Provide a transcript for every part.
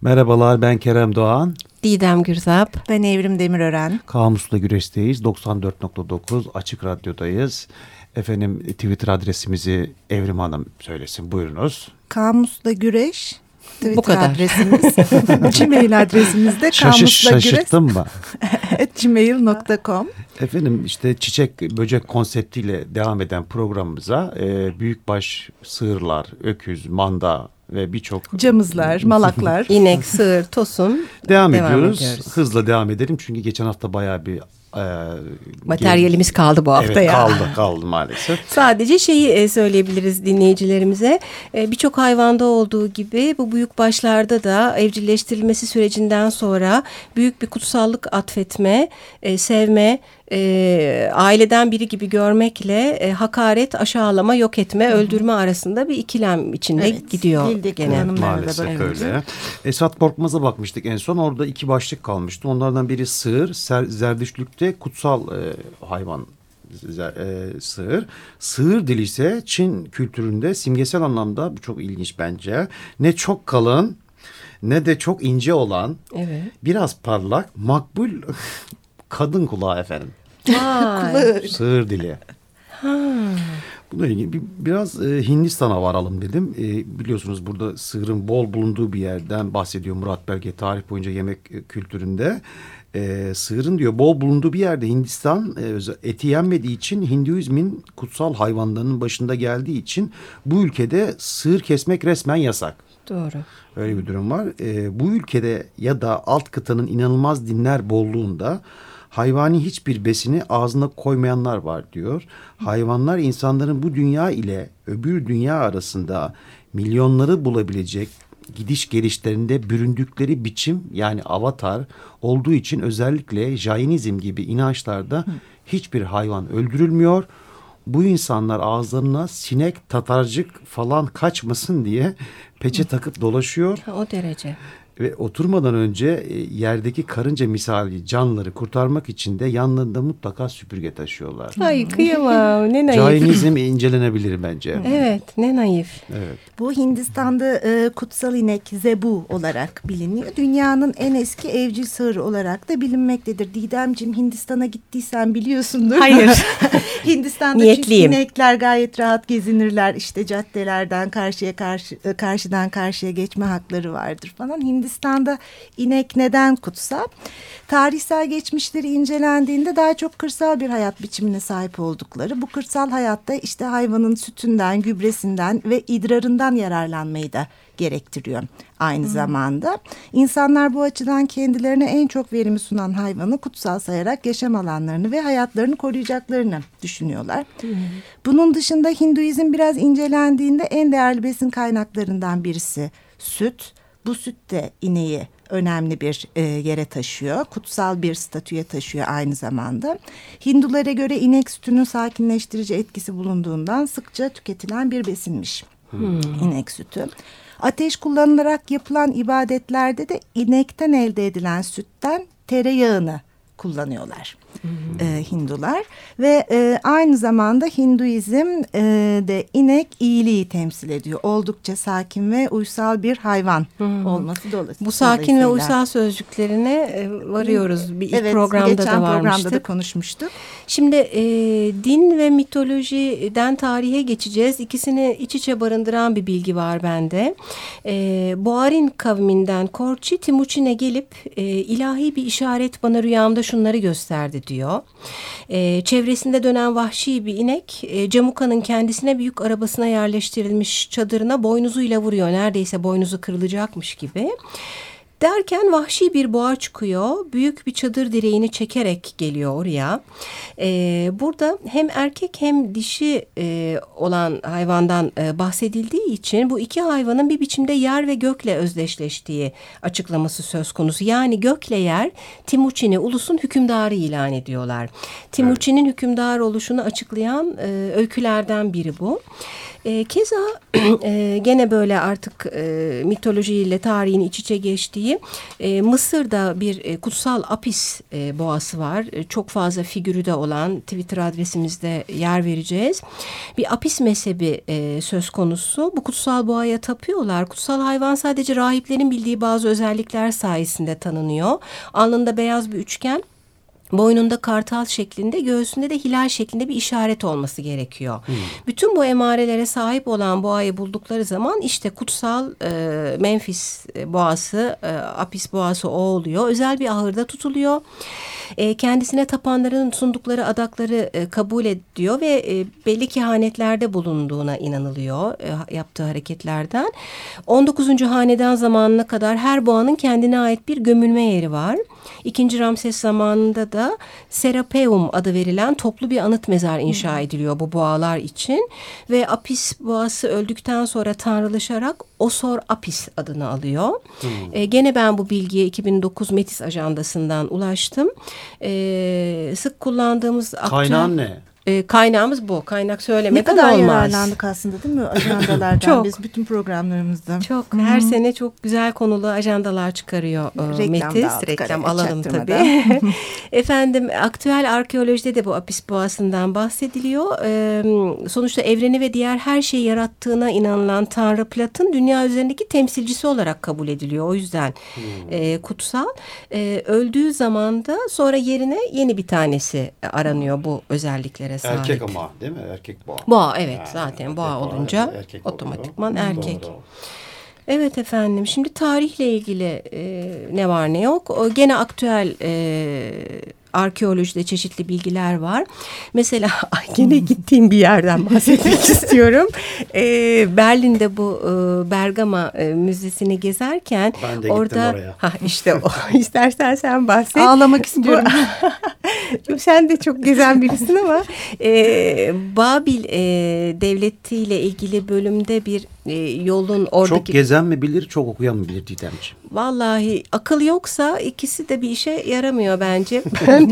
Merhabalar ben Kerem Doğan. Didem Gürzap. Ben Evrim Demirören. Kamusla Güreş'teyiz. 94.9 Açık Radyo'dayız. Efendim Twitter adresimizi Evrim Hanım söylesin. Buyurunuz. Kamusla Güreş. Twitter Bu kadar. adresimiz. Gmail adresimiz de Şaşış, Şaşırttın mı? gmail.com Efendim işte çiçek böcek konseptiyle devam eden programımıza e, büyükbaş sığırlar, öküz, manda ve birçok camızlar, malaklar, inek, sığır, tosun devam, devam ediyoruz. ediyoruz. Hızla devam edelim çünkü geçen hafta bayağı bir e, materyalimiz kaldı bu hafta evet, ya. kaldı kaldı maalesef. Sadece şeyi e, söyleyebiliriz dinleyicilerimize. E, birçok hayvanda olduğu gibi bu büyük başlarda da evcilleştirilmesi sürecinden sonra büyük bir kutsallık atfetme, sevme, e, aileden biri gibi görmekle e, hakaret, aşağılama, yok etme, Hı -hı. öldürme arasında bir ikilem içinde evet, gidiyor gene. Maalesef öyle. Esat Korkmaz'a bakmıştık en son. Orada iki başlık kalmıştı. Onlardan biri sığır. Ser, Zerdüştlük'te kutsal e, hayvan e, sığır. Sığır dili ise Çin kültüründe simgesel anlamda bu çok ilginç bence. Ne çok kalın ne de çok ince olan evet. biraz parlak makbul kadın kulağı efendim. Sığır dili. Ha. Bununla ilgili bir, biraz e, Hindistan'a varalım dedim. E, biliyorsunuz burada sığırın bol bulunduğu bir yerden bahsediyor Murat Belge tarih boyunca yemek e, kültüründe. E, sığırın diyor bol bulunduğu bir yerde Hindistan e, eti yenmediği için Hinduizmin kutsal hayvanlarının başında geldiği için bu ülkede sığır kesmek resmen yasak. Doğru. Öyle bir durum var. E, bu ülkede ya da alt kıtanın inanılmaz dinler bolluğunda hayvani hiçbir besini ağzına koymayanlar var diyor. Hayvanlar insanların bu dünya ile öbür dünya arasında milyonları bulabilecek gidiş gelişlerinde büründükleri biçim yani avatar olduğu için özellikle Jainizm gibi inançlarda hiçbir hayvan öldürülmüyor. Bu insanlar ağızlarına sinek, tatarcık falan kaçmasın diye peçe takıp dolaşıyor. O derece ve oturmadan önce e, yerdeki karınca misali canlıları kurtarmak için de yanlarında mutlaka süpürge taşıyorlar. Ay kıyamam ne naif. Cainizm incelenebilir bence. Evet ne naif. Evet. Bu Hindistan'da e, kutsal inek zebu olarak biliniyor. Dünyanın en eski evcil sığırı olarak da bilinmektedir. Didemciğim Hindistan'a gittiysen biliyorsundur. Hayır. Hindistan'da Niyetliyim. çünkü inekler gayet rahat gezinirler. İşte caddelerden karşıya karşı e, karşıdan karşıya geçme hakları vardır falan. Hindistan'da inek neden kutsal? Tarihsel geçmişleri incelendiğinde daha çok kırsal bir hayat biçimine sahip oldukları. Bu kırsal hayatta işte hayvanın sütünden, gübresinden ve idrarından yararlanmayı da gerektiriyor aynı hmm. zamanda. İnsanlar bu açıdan kendilerine en çok verimi sunan hayvanı kutsal sayarak yaşam alanlarını ve hayatlarını koruyacaklarını düşünüyorlar. Hmm. Bunun dışında Hinduizm biraz incelendiğinde en değerli besin kaynaklarından birisi süt. Bu süt de ineği önemli bir e, yere taşıyor. Kutsal bir statüye taşıyor aynı zamanda. Hindulara göre inek sütünün sakinleştirici etkisi bulunduğundan sıkça tüketilen bir besinmiş hmm. inek sütü. Ateş kullanılarak yapılan ibadetlerde de inekten elde edilen sütten tereyağını kullanıyorlar e, Hindular ve e, aynı zamanda Hinduizm e, de inek iyiliği temsil ediyor. Oldukça sakin ve uysal bir hayvan hmm. olması dolayısıyla. Bu sakin ve uysal sözcüklerine e, varıyoruz. Bir ilk evet, programda geçen da programda da konuşmuştuk. Şimdi e, din ve mitolojiden tarihe geçeceğiz. İkisini iç içe barındıran bir bilgi var bende. E, Boğarin kavminden Korçi Timuçin'e gelip e, ilahi bir işaret bana rüyamda şunları gösterdi diyor. E, çevresinde dönen vahşi bir inek e, Camuka'nın kendisine büyük arabasına yerleştirilmiş çadırına boynuzuyla vuruyor. Neredeyse boynuzu kırılacakmış gibi. Derken vahşi bir boğa çıkıyor. Büyük bir çadır direğini çekerek geliyor oraya. Ee, burada hem erkek hem dişi e, olan hayvandan e, bahsedildiği için bu iki hayvanın bir biçimde yer ve gökle özdeşleştiği açıklaması söz konusu. Yani gökle yer Timuçin'i ulusun hükümdarı ilan ediyorlar. Timuçin'in evet. hükümdar oluşunu açıklayan e, öykülerden biri bu. E, keza e, gene böyle artık e, mitolojiyle tarihin iç içe geçtiği e, Mısır'da bir e, kutsal Apis e, boğası var. E, çok fazla figürü de olan Twitter adresimizde yer vereceğiz. Bir Apis mezhebi e, söz konusu. Bu kutsal boğaya tapıyorlar. Kutsal hayvan sadece rahiplerin bildiği bazı özellikler sayesinde tanınıyor. Alnında beyaz bir üçgen boynunda kartal şeklinde, göğsünde de hilal şeklinde bir işaret olması gerekiyor. Hmm. Bütün bu emarelere sahip olan boğayı buldukları zaman işte kutsal e, Memphis boğası, e, Apis boğası o oluyor. Özel bir ahırda tutuluyor. E, kendisine tapanların sundukları adakları e, kabul ediyor ve e, belli kehanetlerde bulunduğuna inanılıyor e, yaptığı hareketlerden. 19. haneden zamanına kadar her boğanın kendine ait bir gömülme yeri var. İkinci Ramses zamanında da Serapeum adı verilen toplu bir anıt mezar inşa ediliyor bu boğalar için. Ve Apis boğası öldükten sonra tanrılaşarak Osor Apis adını alıyor. Hmm. E, gene ben bu bilgiye 2009 Metis ajandasından ulaştım. E, sık kullandığımız... Kaynağın ne? E, kaynağımız bu. Kaynak söylemeden olmaz. Ne kadar olmaz. yararlandık aslında değil mi ajandalardan çok, biz bütün programlarımızda. Çok. Hı -hı. Her sene çok güzel konulu ajandalar çıkarıyor e, Reklam Metis. Reklam alalım tabii. Efendim aktüel arkeolojide de bu Apis Boğası'ndan bahsediliyor. E, sonuçta evreni ve diğer her şeyi yarattığına inanılan Tanrı Plat'ın dünya üzerindeki temsilcisi olarak kabul ediliyor. O yüzden hmm. e, kutsal. E, öldüğü zaman da sonra yerine yeni bir tanesi aranıyor bu özelliklere sahip. Erkek ama değil mi? Erkek boğa. Boğa evet yani, zaten boğa olunca erkek otomatikman oluyor. erkek. Doğru. Evet efendim şimdi tarihle ilgili e, ne var ne yok. O, gene aktüel e, arkeolojide çeşitli bilgiler var. Mesela yine gittiğim bir yerden bahsetmek istiyorum. Ee, Berlin'de bu e, Bergama e, Müzesi'ni gezerken ben de orada oraya. ha işte o istersen sen bahset. Ağlamak istiyorum. Bu, sen de çok gezen birisin ama e, Babil e, devletiyle ilgili bölümde bir e, yolun oradaki... Çok gezen mi bilir, çok okuyan mı bilir Didemciğim? Vallahi akıl yoksa ikisi de bir işe yaramıyor bence. E,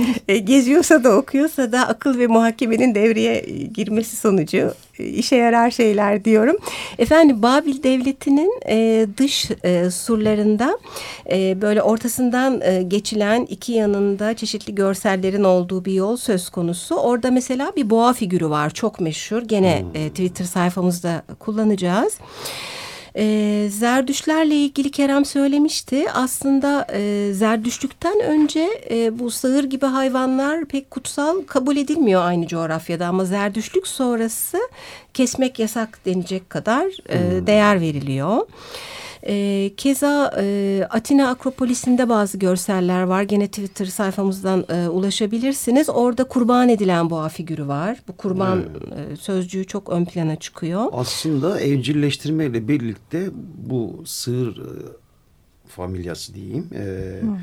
geziyorsa da okuyorsa da akıl ve muhakemenin devreye girmesi sonucu e, işe yarar şeyler diyorum. Efendim Babil Devleti'nin e, dış e, surlarında e, böyle ortasından e, geçilen iki yanında çeşitli görsellerin olduğu bir yol söz konusu. Orada mesela bir boğa figürü var çok meşhur. Gene hmm. e, Twitter sayfamızda kullanacağız. E, Zerdüşlerle ilgili Kerem söylemişti. Aslında e, Zerdüşlükten önce e, bu sığır gibi hayvanlar pek kutsal kabul edilmiyor aynı coğrafyada. Ama Zerdüşlük sonrası kesmek yasak denecek kadar e, hmm. değer veriliyor. E, keza e, Atina Akropolisi'nde bazı görseller var. Gene Twitter sayfamızdan e, ulaşabilirsiniz. Orada kurban edilen boğa figürü var. Bu kurban hmm. e, sözcüğü çok ön plana çıkıyor. Aslında evcilleştirmeyle birlikte bu sığır e, familyası diyeyim... E, hmm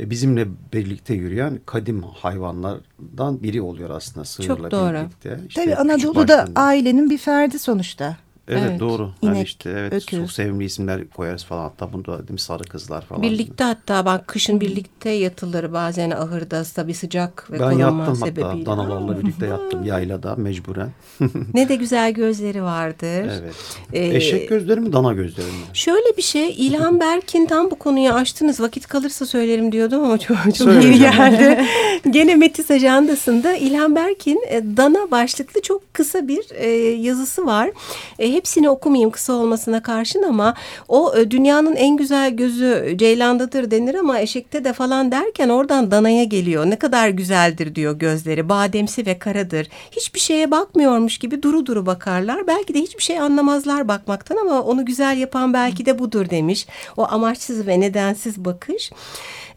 bizimle birlikte yürüyen kadim hayvanlardan biri oluyor aslında sığırla Çok doğru. birlikte. İşte Tabii Anadolu'da ailenin bir ferdi sonuçta. Evet, evet doğru. İnek, yani işte evet öküz. çok sevimli isimler koyarız falan. Hatta bunda değil mi sarı kızlar falan. Birlikte hatta bak kışın birlikte yatılır bazen ahırda tabii sıcak ve ben yattım sebebiyle. hatta danalarla birlikte yattım yaylada mecburen. ne de güzel gözleri vardır. Evet. Ee, Eşek gözleri mi dana gözleri mi? Şöyle bir şey İlhan Berkin tam bu konuyu açtınız. Vakit kalırsa söylerim diyordum ama çok, çok iyi geldi. Gene Metis ajandasında İlhan Berkin e, dana başlıklı çok kısa bir e, yazısı var. E, hepsini okumayayım kısa olmasına karşın ama o e, dünyanın en güzel gözü ceylandadır denir ama eşekte de falan derken oradan danaya geliyor. Ne kadar güzeldir diyor gözleri. Bademsi ve karadır. Hiçbir şeye bakmıyormuş gibi duru duru bakarlar. Belki de hiçbir şey anlamazlar bakmaktan ama onu güzel yapan belki de budur demiş. O amaçsız ve nedensiz bakış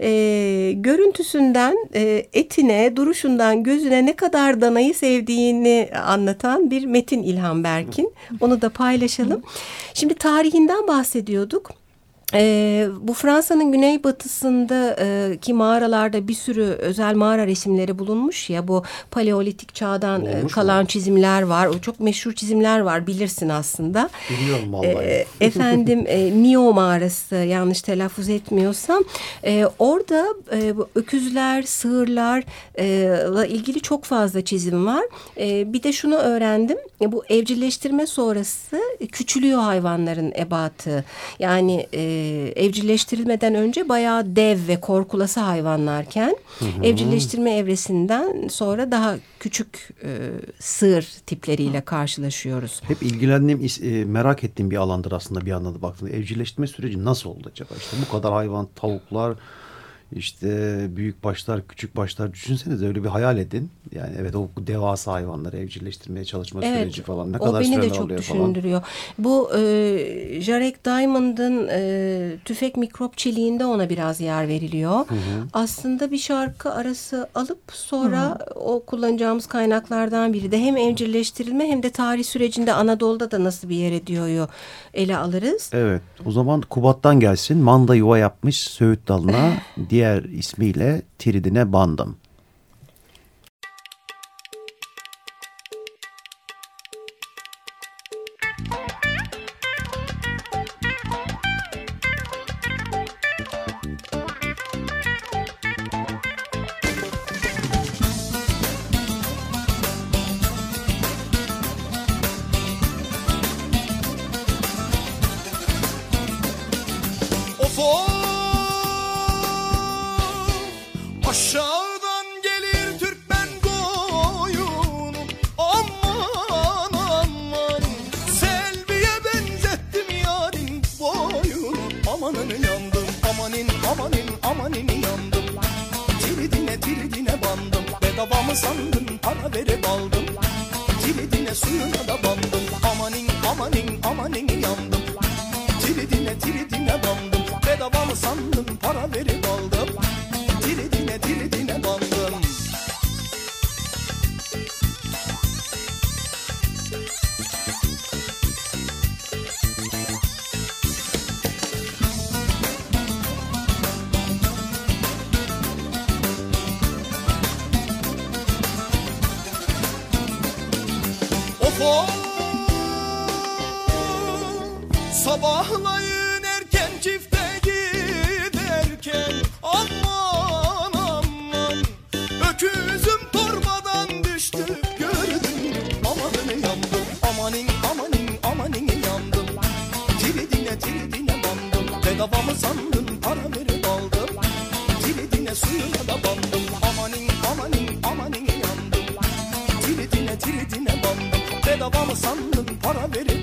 e, görüntüsünden e, etine, duruşundan gözüne ne kadar danayı sevdiğini anlatan bir metin İlhan Berk'in. Onu da paylaşalım. Şimdi tarihinden bahsediyorduk. E, bu Fransa'nın güneybatısında e, ki mağaralarda bir sürü özel mağara resimleri bulunmuş ya bu paleolitik çağdan e, kalan mu? çizimler var. O çok meşhur çizimler var bilirsin aslında. Biliyorum vallahi. E, efendim e, Nio mağarası yanlış telaffuz etmiyorsam e, orada e, öküzler, sığırlarla e, ilgili çok fazla çizim var. E, bir de şunu öğrendim. E, bu evcilleştirme sonrası küçülüyor hayvanların ebatı. Yani e, evcilleştirilmeden önce bayağı dev ve korkulası hayvanlarken hı hı. evcilleştirme evresinden sonra daha küçük e, sığır tipleriyle karşılaşıyoruz. Hep ilgilendiğim, e, merak ettiğim bir alandır aslında bir anlamda baktığında. Evcilleştirme süreci nasıl oldu acaba? İşte bu kadar hayvan, tavuklar, işte büyük başlar, küçük başlar düşünsenize öyle bir hayal edin. Yani evet o devasa hayvanları evcilleştirmeye çalışma evet, süreci falan ne kadar süreler oluyor falan. O beni de çok düşündürüyor. Bu e, Jarek Diamond'ın e, tüfek mikrop çeliğinde ona biraz yer veriliyor. Hı hı. Aslında bir şarkı arası alıp sonra hı. o kullanacağımız kaynaklardan biri de hem evcilleştirilme hem de tarih sürecinde Anadolu'da da nasıl bir yer ediyor ele alırız. Evet o zaman Kubat'tan gelsin. Manda yuva yapmış Söğüt dalına diye diğer ismiyle Tiridine bandım. Bandım Bedava mı sandın? Para verip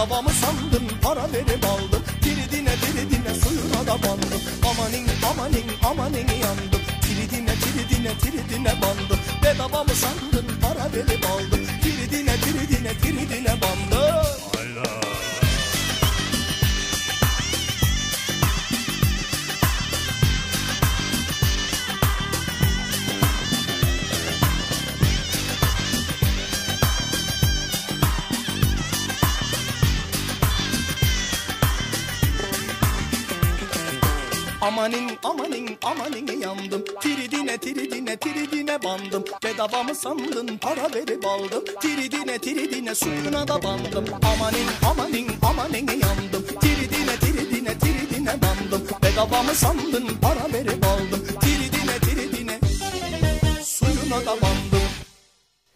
Amanin amanin amanin yandım. Tiridine tiridine tiridine bandım. Bedava mı sandın para verip aldım. Tiridine tiridine suyuna da bandım. Amanin amanin amanin yandım. Tiridine tiridine tiridine bandım. Bedava mı sandın para verip aldım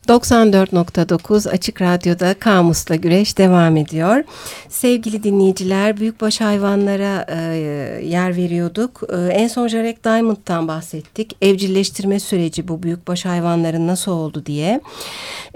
94.9 Açık Radyo'da Kamus'la Güreş devam ediyor. Sevgili dinleyiciler, büyükbaş hayvanlara e, yer veriyorduk. E, en son Jarek Diamond'dan bahsettik. Evcilleştirme süreci bu büyükbaş hayvanların nasıl oldu diye.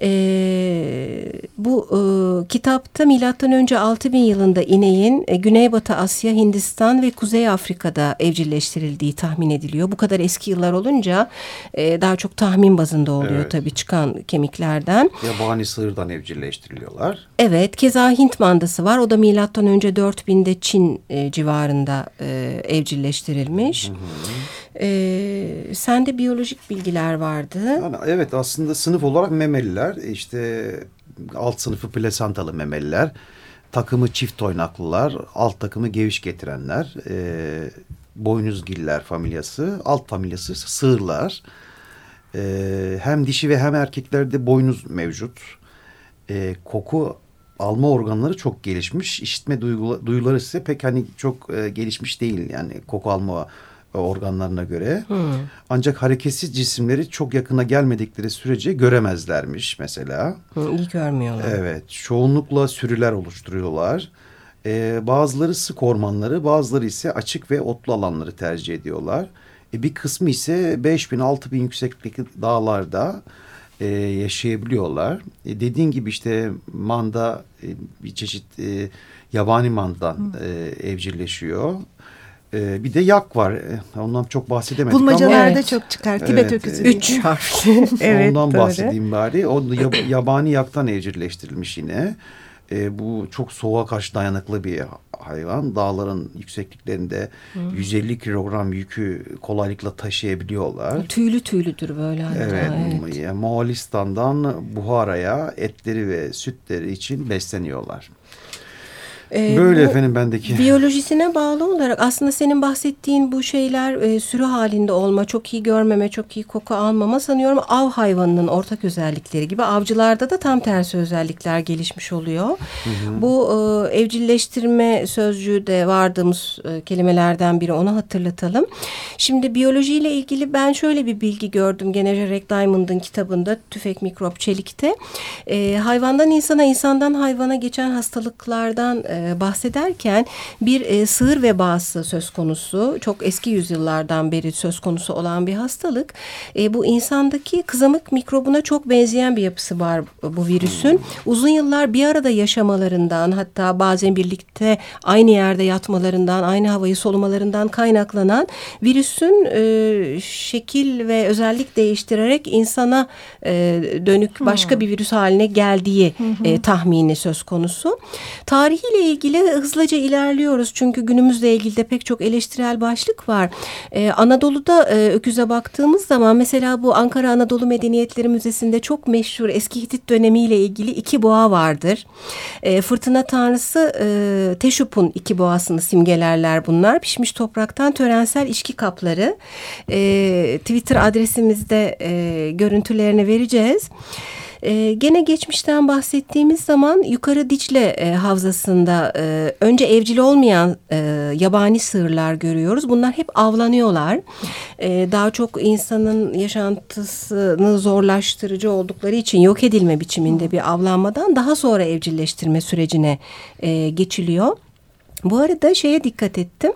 E, bu e, kitapta milattan önce 6000 yılında ineğin e, Güneybatı Asya, Hindistan ve Kuzey Afrika'da evcilleştirildiği tahmin ediliyor. Bu kadar eski yıllar olunca e, daha çok tahmin bazında oluyor evet. tabii çıkan kemiklerden. Yabani sığırdan evcilleştiriliyorlar. Evet, keza Hint mandası var. O da milattan önce 4000'de Çin e, civarında e, evcilleştirilmiş. Hı hı. E, sende biyolojik bilgiler vardı. Yani evet aslında sınıf olarak memeliler. işte alt sınıfı plasantalı memeliler. Takımı çift oynaklılar. Alt takımı geviş getirenler. E, boynuzgiller familyası. Alt familyası sığırlar. E, hem dişi ve hem erkeklerde boynuz mevcut. E, koku alma organları çok gelişmiş. İşitme duygula, duyuları ise pek hani çok e, gelişmiş değil. Yani koku alma organlarına göre. Hmm. Ancak hareketsiz cisimleri çok yakına gelmedikleri sürece göremezlermiş mesela. Hmm, iyi görmüyorlar. Evet. Çoğunlukla sürüler oluşturuyorlar. Ee, bazıları sık ormanları, bazıları ise açık ve otlu alanları tercih ediyorlar. E, bir kısmı ise 5000 6000 yükseklik dağlarda e, yaşayabiliyorlar. E, dediğin gibi işte manda e, bir çeşit e, yabani mandan e, evcilleşiyor. E, bir de yak var. E, ondan çok bahsedemedik Bulmacalarda ama. Evet. çok çıkar. Tibet evet, öküzü. Üç harfli. evet, Ondan doğru. bahsedeyim bari. O yab yabani yaktan evcilleştirilmiş yine. E, bu çok soğuğa karşı dayanıklı bir hayvan. Dağların yüksekliklerinde hmm. 150 kilogram yükü kolaylıkla taşıyabiliyorlar. Tüylü tüylüdür böyle. Hatta, evet. evet. Moğolistan'dan Buhara'ya etleri ve sütleri için besleniyorlar. Ee, Böyle efendim bendeki. Biyolojisine bağlı olarak aslında senin bahsettiğin bu şeyler e, sürü halinde olma, çok iyi görmeme, çok iyi koku almama sanıyorum av hayvanının ortak özellikleri gibi. Avcılarda da tam tersi özellikler gelişmiş oluyor. Hı hı. Bu e, evcilleştirme sözcüğü de vardığımız e, kelimelerden biri onu hatırlatalım. Şimdi biyolojiyle ilgili ben şöyle bir bilgi gördüm gene Jarek Diamond'ın kitabında Tüfek Mikrop Çelik'te. E, hayvandan insana, insandan hayvana geçen hastalıklardan e, e, bahsederken bir e, sığır vebası söz konusu. Çok eski yüzyıllardan beri söz konusu olan bir hastalık. E, bu insandaki kızamık mikrobuna çok benzeyen bir yapısı var bu virüsün. Uzun yıllar bir arada yaşamalarından hatta bazen birlikte aynı yerde yatmalarından, aynı havayı solumalarından kaynaklanan virüsün e, şekil ve özellik değiştirerek insana e, dönük başka hmm. bir virüs haline geldiği e, tahmini söz konusu. Tarihiyle ilgili hızlıca ilerliyoruz. Çünkü günümüzle ilgili de pek çok eleştirel başlık var. Ee, Anadolu'da e, öküze baktığımız zaman mesela bu Ankara Anadolu Medeniyetleri Müzesi'nde çok meşhur eski Hitit dönemiyle ilgili iki boğa vardır. E, fırtına tanrısı e, Teşup'un iki boğasını simgelerler bunlar. Pişmiş topraktan törensel içki kapları. E, Twitter adresimizde e, görüntülerini vereceğiz. E, gene geçmişten bahsettiğimiz zaman yukarı Dicle e, havzasında e, önce evcil olmayan e, yabani sığırlar görüyoruz. Bunlar hep avlanıyorlar. E, daha çok insanın yaşantısını zorlaştırıcı oldukları için yok edilme biçiminde bir avlanmadan daha sonra evcilleştirme sürecine e, geçiliyor. Bu arada şeye dikkat ettim.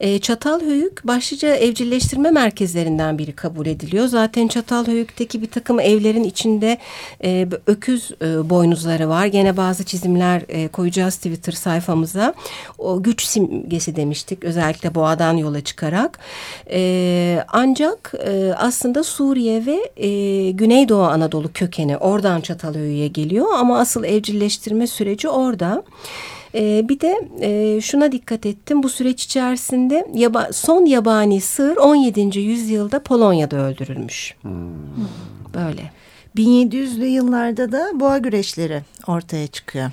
E, Çatalhöyük başlıca evcilleştirme merkezlerinden biri kabul ediliyor. Zaten Çatalhöyük'teki bir takım evlerin içinde e, öküz e, boynuzları var. Gene bazı çizimler e, koyacağız Twitter sayfamıza. O güç simgesi demiştik özellikle boğadan yola çıkarak. E, ancak e, aslında Suriye ve e, Güneydoğu Anadolu kökeni oradan Çatalhöyük'e geliyor. Ama asıl evcilleştirme süreci orada. E, bir de e, şuna dikkat ettim. Bu süreç içerisinde yaba, son yabani sığır 17. yüzyılda Polonya'da öldürülmüş. Hmm. Böyle. 1700'lü yıllarda da boğa güreşleri ortaya çıkıyor.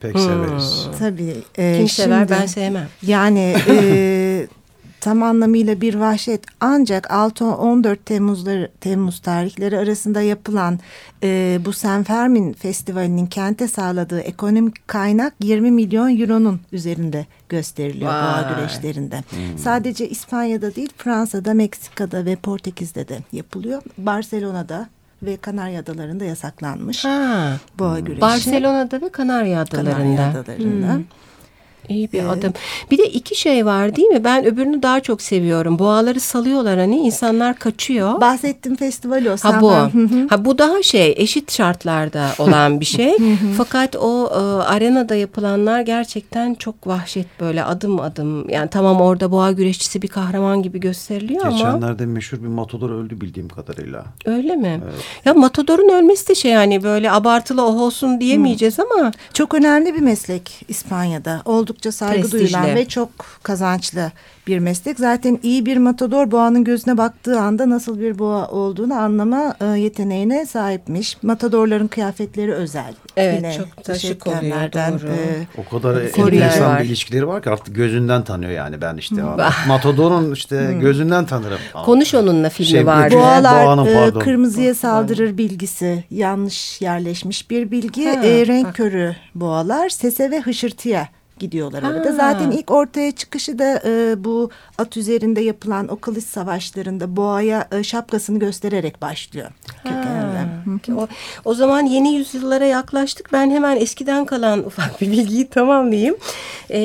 Pek hmm. severiz. Tabii. E, Kim şimdi, sever ben sevmem. Yani e, tam anlamıyla bir vahşet ancak 6-14 Temmuzları, Temmuz tarihleri arasında yapılan e, bu Senfermin Festivali'nin kente sağladığı ekonomik kaynak 20 milyon euronun üzerinde gösteriliyor Vay. boğa güreşlerinde. Hmm. Sadece İspanya'da değil Fransa'da, Meksika'da ve Portekiz'de de yapılıyor. Barcelona'da ve Kanarya Adaları'nda yasaklanmış. Ha. Boğa güreşi. Barcelona'da ve Kanarya Adaları'nda. Kanarya Adaları'nda. Hmm. İyi bir adım. Bir de iki şey var değil mi? Ben öbürünü daha çok seviyorum. Boğaları salıyorlar hani insanlar kaçıyor. Bahsettiğim festival o. Ha bu. Ha bu daha şey eşit şartlarda olan bir şey. Fakat o e, arenada yapılanlar gerçekten çok vahşet böyle adım adım. Yani tamam orada boğa güreşçisi bir kahraman gibi gösteriliyor ama Geçenlerde meşhur bir matador öldü bildiğim kadarıyla. öyle mi? Ya matadorun ölmesi de şey yani böyle abartılı oh olsun diyemeyeceğiz ama Çok önemli bir meslek İspanya'da. Oldukça saygı Prestijli. duyulan ve çok kazançlı bir meslek. Zaten iyi bir matador boğanın gözüne baktığı anda nasıl bir boğa olduğunu anlama e, yeteneğine sahipmiş. Matadorların kıyafetleri özel. Evet, Yine çok da dış şık oluyor, doğru. e, O kadar Kolyeler enteresan var. bir ilişkileri var ki artık gözünden tanıyor yani ben işte. Matador'un işte gözünden tanırım. konuş onunla filmi Şey, vardı. Boğalar Boğanın, e, pardon. kırmızıya saldırır bilgisi yanlış yerleşmiş bir bilgi. Ha, E, renk bak. körü boğalar sese ve hışırtıya gidiyorlar orada. Ha. Zaten ilk ortaya çıkışı da e, bu at üzerinde yapılan o kılıç savaşlarında boğaya e, şapkasını göstererek başlıyor. Kökeninde. Hı. O, o zaman yeni yüzyıllara yaklaştık. Ben hemen eskiden kalan ufak bir bilgiyi tamamlayayım. Ee,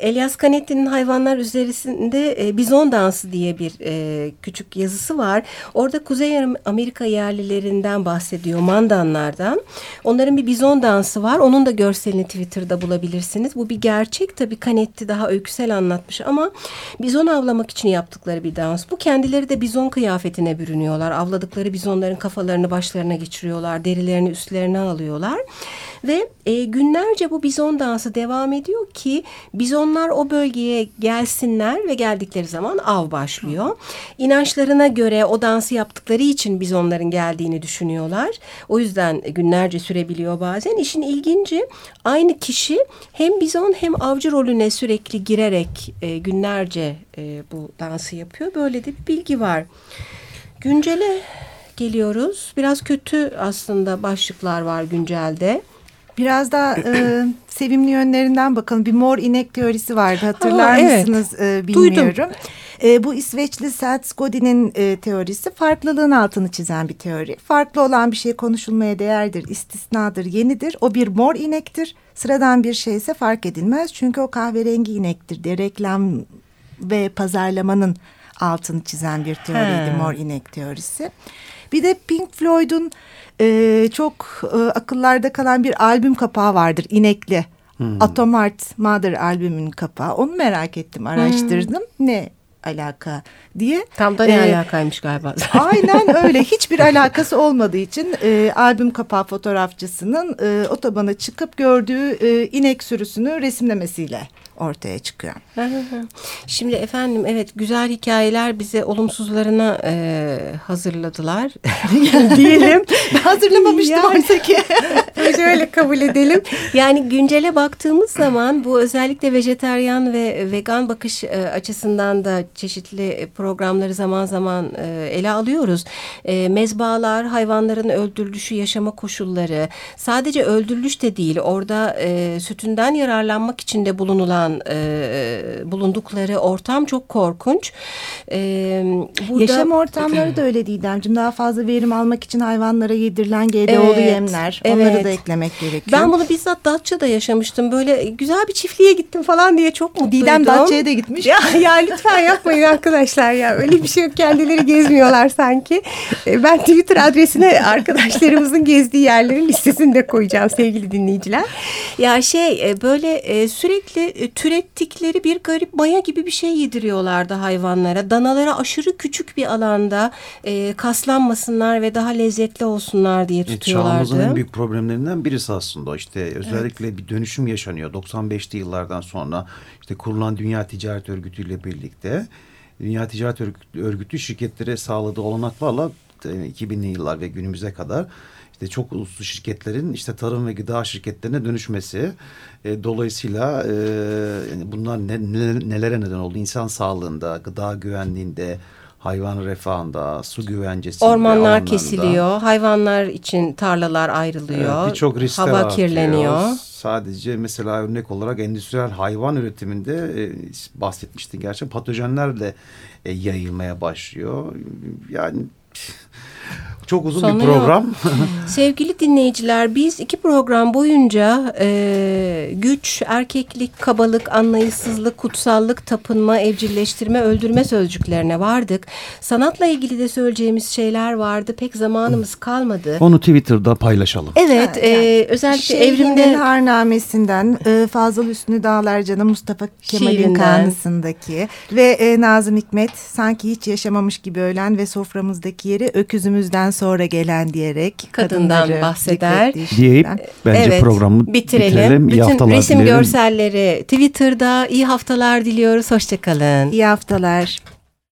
Elias Canetti'nin hayvanlar üzerinde e, bizon dansı diye bir e, küçük yazısı var. Orada Kuzey Amerika yerlilerinden bahsediyor, mandanlardan. Onların bir bizon dansı var. Onun da görselini Twitter'da bulabilirsiniz. Bu bir gerçek. Tabii Canetti daha öyküsel anlatmış ama bizon avlamak için yaptıkları bir dans. Bu kendileri de bizon kıyafetine bürünüyorlar. Avladıkları bizonların kafalarını başlarına geçiriyorlar. Derilerini üstlerine alıyorlar. Ve e, günlerce bu bizon dansı devam ediyor ki bizonlar o bölgeye gelsinler ve geldikleri zaman av başlıyor. İnançlarına göre o dansı yaptıkları için bizonların geldiğini düşünüyorlar. O yüzden günlerce sürebiliyor bazen. İşin ilginci aynı kişi hem bizon hem avcı rolüne sürekli girerek e, günlerce e, bu dansı yapıyor. Böyle de bir bilgi var. Güncele geliyoruz. Biraz kötü aslında başlıklar var güncelde. Biraz daha e, sevimli yönlerinden bakalım. Bir mor inek teorisi vardı hatırlar Aa, evet. mısınız e, Duydum. bilmiyorum. E, bu İsveçli Seth Godin'in e, teorisi farklılığın altını çizen bir teori. Farklı olan bir şey konuşulmaya değerdir, istisnadır, yenidir. O bir mor inektir. Sıradan bir şey ise fark edilmez. Çünkü o kahverengi inektir diye reklam ve pazarlamanın altını çizen bir teoriydi He. mor inek teorisi. Bir de Pink Floyd'un e, çok e, akıllarda kalan bir albüm kapağı vardır inekli. Atom Heart Mother albümün kapağı. Onu merak ettim, araştırdım. Ne alaka diye. Tam da ne E, alakaymış galiba. Aynen öyle. Hiçbir alakası olmadığı için e, albüm kapağı fotoğrafçısının e, otobana çıkıp gördüğü e, inek sürüsünü resimlemesiyle ortaya çıkıyor. Şimdi efendim evet güzel hikayeler bize olumsuzlarına e, hazırladılar diyelim. Hazırlamamıştım Yani- oysa ki. Şöyle kabul edelim. Yani güncele baktığımız zaman bu özellikle vejeteryan ve vegan bakış e, açısından da çeşitli programları zaman zaman e, ele alıyoruz. E, mezbalar, hayvanların öldürülüşü, yaşama koşulları sadece öldürülüş de değil orada e, sütünden yararlanmak için de bulunulan e, bulundukları ortam çok korkunç. E, burada, Yaşam ortamları da öyle Didemciğim. Daha fazla verim almak için hayvanlara yedirilen GDO'lu Evet, yemler. Onları evet. da eklemek gerekiyor. Ben bunu bizzat Datça'da yaşamıştım. Böyle güzel bir çiftliğe gittim falan diye çok mutluydum. Didem Datça'ya da gitmiş. Ya, ya lütfen yapmayın arkadaşlar ya. Öyle bir şey yok. Kendileri gezmiyorlar sanki. E, Ben Twitter adresine arkadaşlarımızın gezdiği yerlerin listesini de koyacağım sevgili dinleyiciler. Ya şey e, böyle e, sürekli e, türettikleri bir garip maya gibi bir şey yediriyorlardı hayvanlara. Danalara aşırı küçük bir alanda e, kaslanmasınlar ve daha lezzetli olsunlar diye E, tutuyorlardı. Çağımızın en büyük problemlerinden birisi aslında işte özellikle bir dönüşüm yaşanıyor 95'li yıllardan sonra işte kurulan Dünya Ticaret Örgütü ile birlikte Dünya Ticaret Örgütü, şirketlere sağladığı olanaklarla e, 2000'li yıllar ve günümüze kadar işte çok uluslu şirketlerin işte tarım ve gıda şirketlerine dönüşmesi e, dolayısıyla e, yani bunlar ne, ne- nelere neden oldu insan sağlığında gıda güvenliğinde hayvan refahında su güvencesinde Ormanlar kesiliyor, hayvanlar için tarlalar ayrılıyor, Evet, Birçok riskler hava artıyor. kirleniyor. Sadece mesela örnek olarak endüstriyel hayvan üretiminde e, bahsetmiştin gerçekten patojenler de e, yayılmaya başlıyor. Yani Çok uzun Sonu bir program. Sevgili dinleyiciler biz iki program boyunca e, güç, erkeklik, kabalık, anlayışsızlık, kutsallık, tapınma, evcilleştirme, öldürme sözcüklerine vardık. Sanatla ilgili de söyleyeceğimiz şeyler vardı. Pek zamanımız kalmadı. Onu Twitter'da paylaşalım. Evet, Ha, yani e, özellikle Şehri'nin evrimde Harnamesi'nden e, Fazıl Hüsnü Dağlarca'nın Mustafa Kemal'in. Kanısı'ndaki ve e, Nazım Hikmet sanki hiç yaşamamış gibi ölen ve soframızdaki yeri öküzümüzden sonra gelen diyerek Kadından bahseder. şiirden. bence programı bitirelim. İyi Bütün resim dilerim. görselleri Twitter'da iyi haftalar diliyoruz. Hoşçakalın. İyi haftalar.